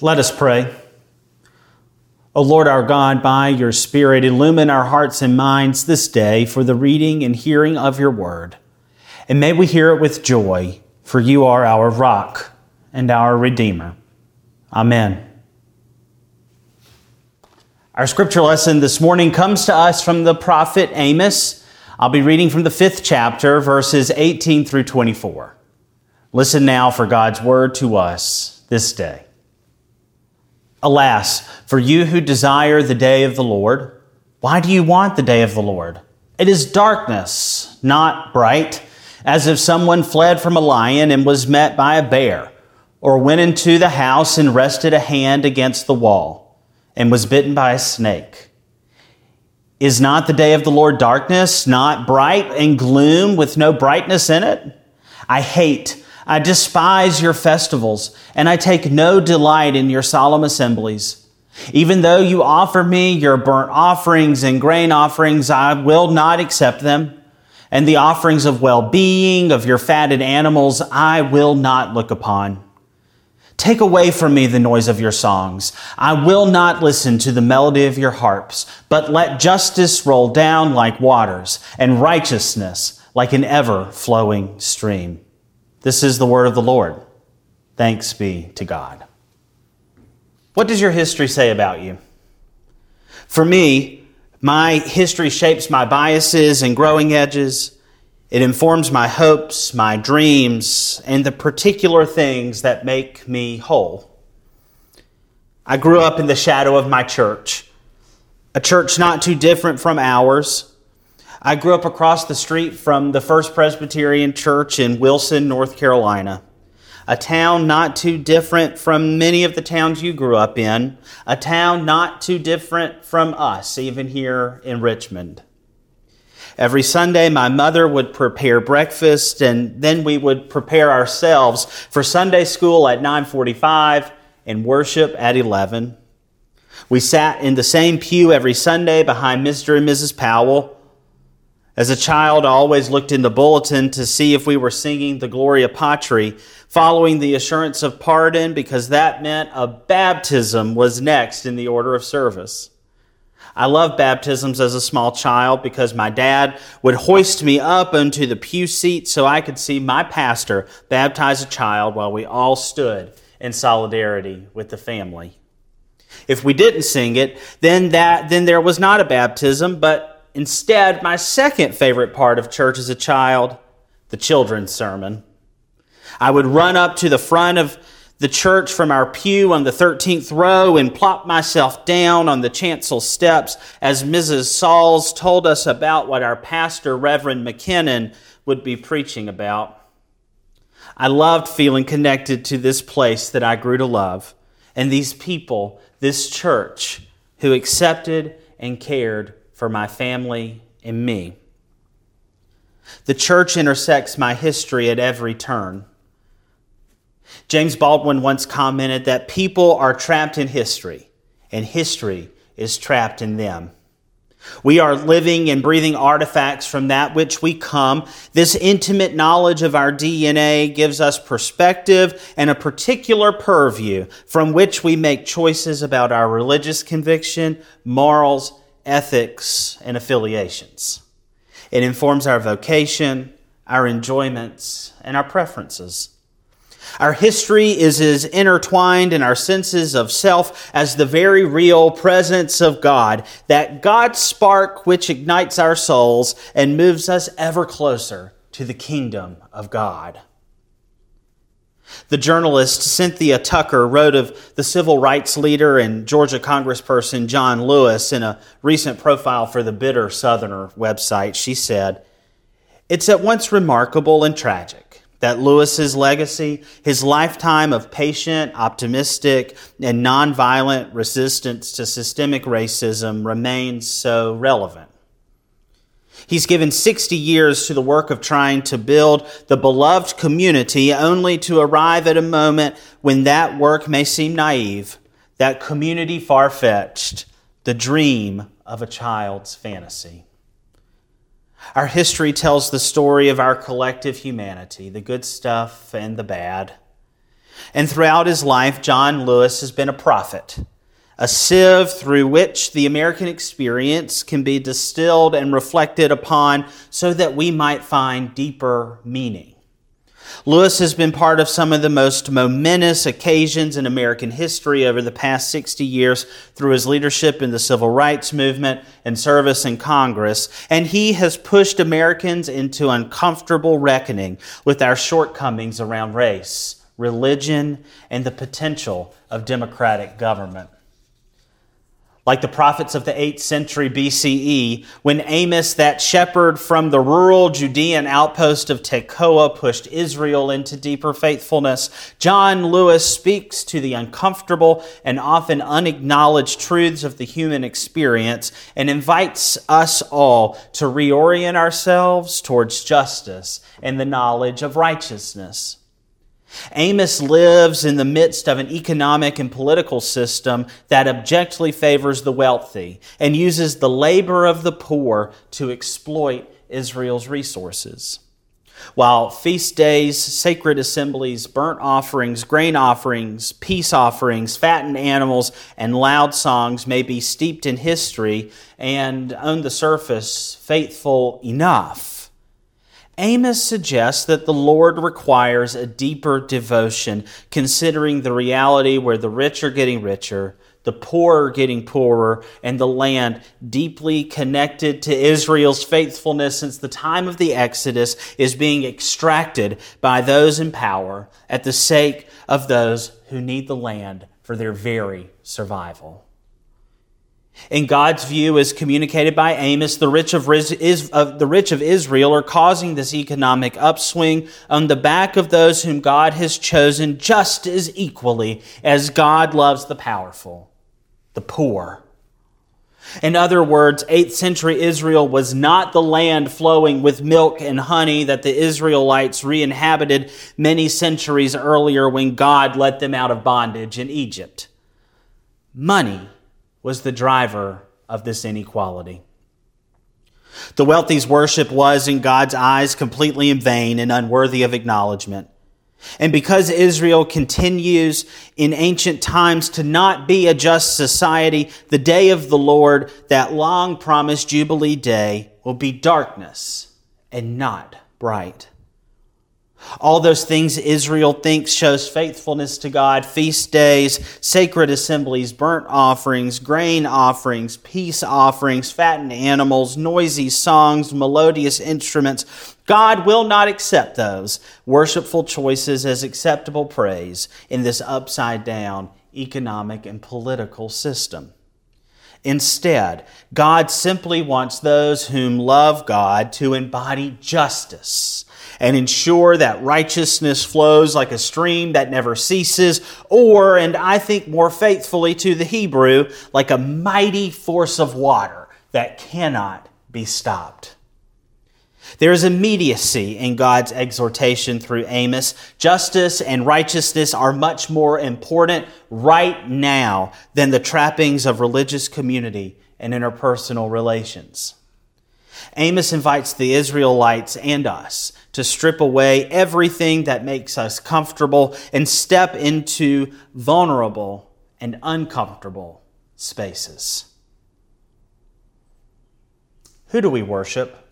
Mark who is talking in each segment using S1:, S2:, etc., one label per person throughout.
S1: Let us pray. O Lord our God, by your Spirit, illumine our hearts and minds this day for the reading and hearing of your word. And may we hear it with joy, for you are our rock and our Redeemer. Amen. Our scripture lesson this morning comes to us from the prophet Amos. I'll be reading from the fifth chapter, verses 18 through 24. Listen now for God's word to us this day. Alas, for you who desire the day of the Lord, why do you want the day of the Lord? It is darkness, not bright, as if someone fled from a lion and was met by a bear, or went into the house and rested a hand against the wall, and was bitten by a snake. Is not the day of the Lord darkness, not bright and gloom with no brightness in it? I hate I despise your festivals, and I take no delight in your solemn assemblies. Even though you offer me your burnt offerings and grain offerings, I will not accept them. And the offerings of well being of your fatted animals, I will not look upon. Take away from me the noise of your songs. I will not listen to the melody of your harps, but let justice roll down like waters and righteousness like an ever flowing stream. This is the word of the Lord. Thanks be to God. What does your history say about you? For me, my history shapes my biases and growing edges. It informs my hopes, my dreams, and the particular things that make me whole. I grew up in the shadow of my church, a church not too different from ours I grew up across the street from the First Presbyterian Church in Wilson, North Carolina, a town not too different from many of the towns you grew up in, a town not too different from us, even here in Richmond. Every Sunday, my mother would prepare breakfast, and then we would prepare ourselves for Sunday school at 9:45 and worship at 11. We sat in the same pew every Sunday behind Mr. and Mrs. Powell as a child, I always looked in the bulletin to see if we were singing the Gloria Patri, following the assurance of pardon, because that meant a baptism was next in the order of service. I loved baptisms as a small child because my dad would hoist me up onto the pew seat so I could see my pastor baptize a child while we all stood in solidarity with the family. If we didn't sing it, then that then there was not a baptism, but Instead, my second favorite part of church as a child, the children's sermon. I would run up to the front of the church from our pew on the 13th row and plop myself down on the chancel steps as Mrs. Sauls told us about what our pastor, Reverend McKinnon, would be preaching about. I loved feeling connected to this place that I grew to love and these people, this church, who accepted and cared for my family and me. The church intersects my history at every turn. James Baldwin once commented that people are trapped in history, and history is trapped in them. We are living and breathing artifacts from that which we come. This intimate knowledge of our DNA gives us perspective and a particular purview from which we make choices about our religious conviction, morals, ethics, and affiliations. It informs our vocation, our enjoyments, and our preferences. Our history is as intertwined in our senses of self as the very real presence of God, that God spark which ignites our souls and moves us ever closer to the kingdom of God. The journalist Cynthia Tucker wrote of the civil rights leader and Georgia congressperson John Lewis in a recent profile for the Bitter Southerner website. She said, It's at once remarkable and tragic that Lewis's legacy, his lifetime of patient, optimistic, and nonviolent resistance to systemic racism remains so relevant. He's given 60 years to the work of trying to build the beloved community only to arrive at a moment when that work may seem naive, that community far fetched, the dream of a child's fantasy. Our history tells the story of our collective humanity, the good stuff and the bad. And throughout his life, John Lewis has been a prophet, a sieve through which the American experience can be distilled and reflected upon so that we might find deeper meaning. Lewis has been part of some of the most momentous occasions in American history over the past 60 years through his leadership in the civil rights movement and service in Congress, and he has pushed Americans into uncomfortable reckoning with our shortcomings around race, religion, and the potential of democratic government like the prophets of the 8th century BCE, when Amos, that shepherd from the rural Judean outpost of Tekoa, pushed Israel into deeper faithfulness, John Lewis speaks to the uncomfortable and often unacknowledged truths of the human experience and invites us all to reorient ourselves towards justice and the knowledge of righteousness. Amos lives in the midst of an economic and political system that objectively favors the wealthy and uses the labor of the poor to exploit Israel's resources. While feast days, sacred assemblies, burnt offerings, grain offerings, peace offerings, fattened animals, and loud songs may be steeped in history and, on the surface, faithful enough, Amos suggests that the Lord requires a deeper devotion, considering the reality where the rich are getting richer, the poor are getting poorer, and the land deeply connected to Israel's faithfulness since the time of the Exodus is being extracted by those in power at the sake of those who need the land for their very survival. In God's view, as communicated by Amos, the rich of, Israel are causing this economic upswing on the back of those whom God has chosen just as equally as God loves the powerful, the poor. In other words, 8th century Israel was not the land flowing with milk and honey that the Israelites re inhabited many centuries earlier when God let them out of bondage in Egypt. Money was the driver of this inequality. The wealthy's worship was, in God's eyes, completely in vain and unworthy of acknowledgement. And because Israel continues in ancient times to not be a just society, the day of the Lord, that long promised Jubilee day, will be darkness and not bright. All those things Israel thinks shows faithfulness to God feast days, sacred assemblies, burnt offerings, grain offerings, peace offerings, fattened animals, noisy songs, melodious instruments. God will not accept those worshipful choices as acceptable praise in this upside down economic and political system. Instead, God simply wants those whom love God to embody justice and ensure that righteousness flows like a stream that never ceases, or, and I think more faithfully to the Hebrew, like a mighty force of water that cannot be stopped. There is immediacy in God's exhortation through Amos. Justice and righteousness are much more important right now than the trappings of religious community and interpersonal relations. Amos invites the Israelites and us to strip away everything that makes us comfortable and step into vulnerable and uncomfortable spaces. Who do we worship?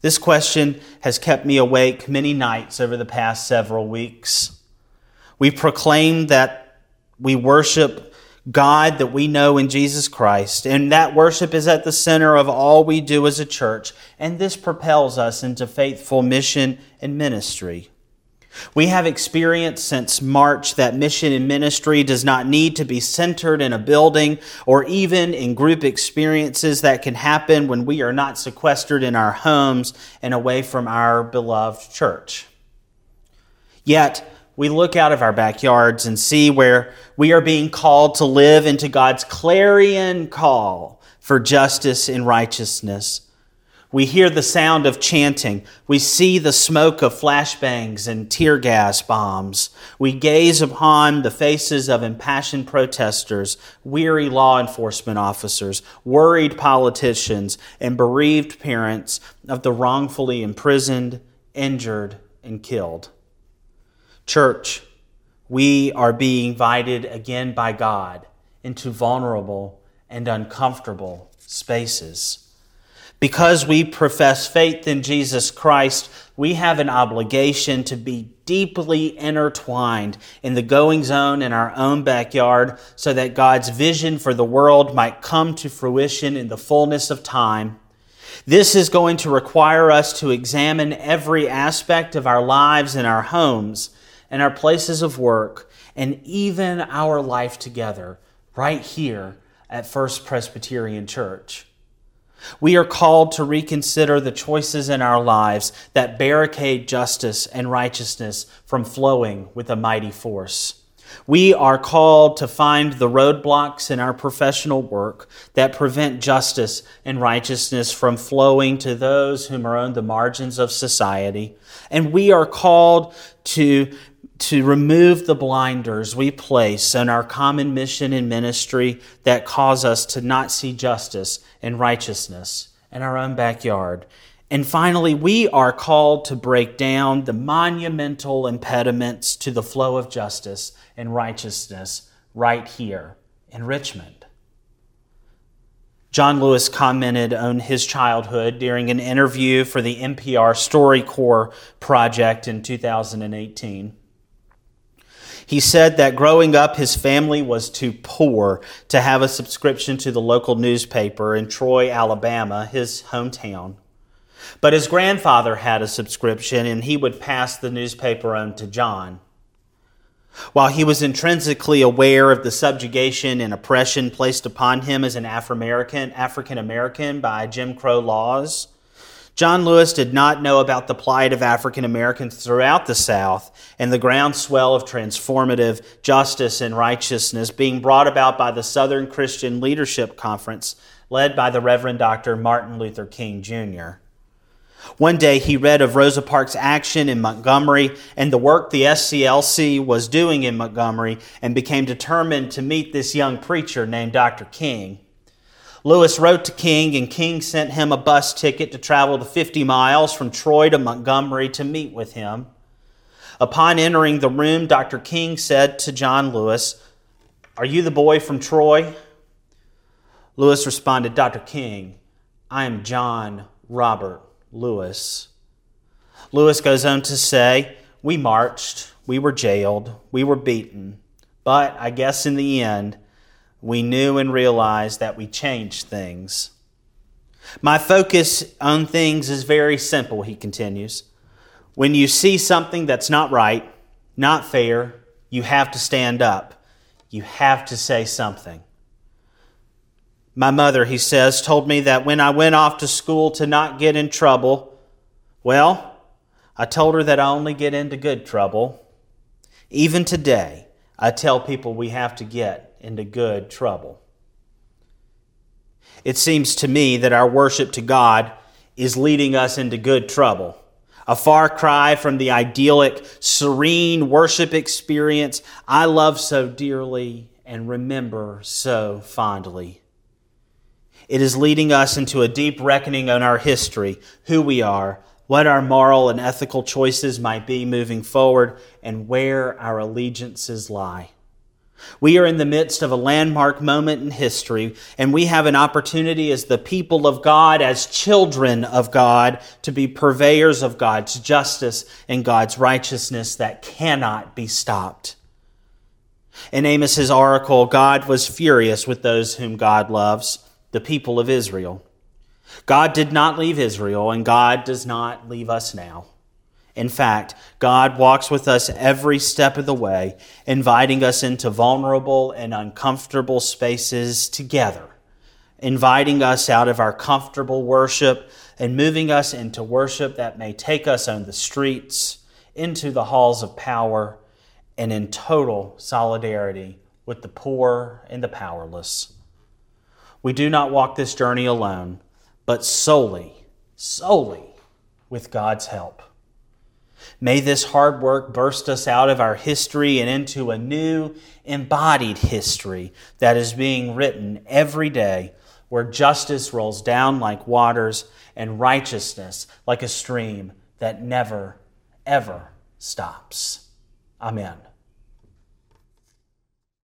S1: This question has kept me awake many nights over the past several weeks. We proclaim that we worship God that we know in Jesus Christ. And that worship is at the center of all we do as a church. And this propels us into faithful mission and ministry. We have experienced since March that mission and ministry does not need to be centered in a building or even in group experiences that can happen when we are not sequestered in our homes and away from our beloved church. Yet, we look out of our backyards and see where we are being called to live into God's clarion call for justice and righteousness. We hear the sound of chanting. We see the smoke of flashbangs and tear gas bombs. We gaze upon the faces of impassioned protesters, weary law enforcement officers, worried politicians, and bereaved parents of the wrongfully imprisoned, injured, and killed. Church, we are being invited again by God into vulnerable and uncomfortable spaces. Because we profess faith in Jesus Christ, we have an obligation to be deeply intertwined in the goings on in our own backyard so that God's vision for the world might come to fruition in the fullness of time. This is going to require us to examine every aspect of our lives and our homes and our places of work and even our life together right here at First Presbyterian Church. We are called to reconsider the choices in our lives that barricade justice and righteousness from flowing with a mighty force. We are called to find the roadblocks in our professional work that prevent justice and righteousness from flowing to those whom are on the margins of society. And we are called to to remove the blinders we place on our common mission and ministry that cause us to not see justice and righteousness in our own backyard. And finally, we are called to break down the monumental impediments to the flow of justice and righteousness right here in Richmond. John Lewis commented on his childhood during an interview for the NPR StoryCorps project in 2018. He said that growing up, his family was too poor to have a subscription to the local newspaper in Troy, Alabama, his hometown. But his grandfather had a subscription, and he would pass the newspaper on to John. While he was intrinsically aware of the subjugation and oppression placed upon him as an African American by Jim Crow laws, John Lewis did not know about the plight of African Americans throughout the South and the groundswell of transformative justice and righteousness being brought about by the Southern Christian Leadership Conference led by the Reverend Dr. Martin Luther King Jr. One day he read of Rosa Parks' action in Montgomery and the work the SCLC was doing in Montgomery and became determined to meet this young preacher named Dr. King. Lewis wrote to King, and King sent him a bus ticket to travel the 50 miles from Troy to Montgomery to meet with him. Upon entering the room, Dr. King said to John Lewis, Are you the boy from Troy? Lewis responded, Dr. King, I am John Robert Lewis. Lewis goes on to say, We marched, we were jailed, we were beaten, but I guess in the end, we knew and realized that we changed things. My focus on things is very simple, he continues. When you see something that's not right, not fair, you have to stand up. You have to say something. My mother, he says, told me that when I went off to school to not get in trouble, well, I told her that I only get into good trouble. Even today, I tell people we have to get into good trouble. It seems to me that our worship to God is leading us into good trouble. A far cry from the idyllic, serene worship experience I love so dearly and remember so fondly. It is leading us into a deep reckoning on our history, who we are, what our moral and ethical choices might be moving forward, and where our allegiances lie. We are in the midst of a landmark moment in history, and we have an opportunity as the people of God, as children of God, to be purveyors of God's justice and God's righteousness that cannot be stopped. In Amos's oracle, God was furious with those whom God loves, the people of Israel. God did not leave Israel, and God does not leave us now. In fact, God walks with us every step of the way, inviting us into vulnerable and uncomfortable spaces together, inviting us out of our comfortable worship and moving us into worship that may take us on the streets, into the halls of power, and in total solidarity with the poor and the powerless. We do not walk this journey alone, but solely, solely with God's help. May this hard work burst us out of our history and into a new embodied history that is being written every day where justice rolls down like waters and righteousness like a stream that never, ever stops. Amen.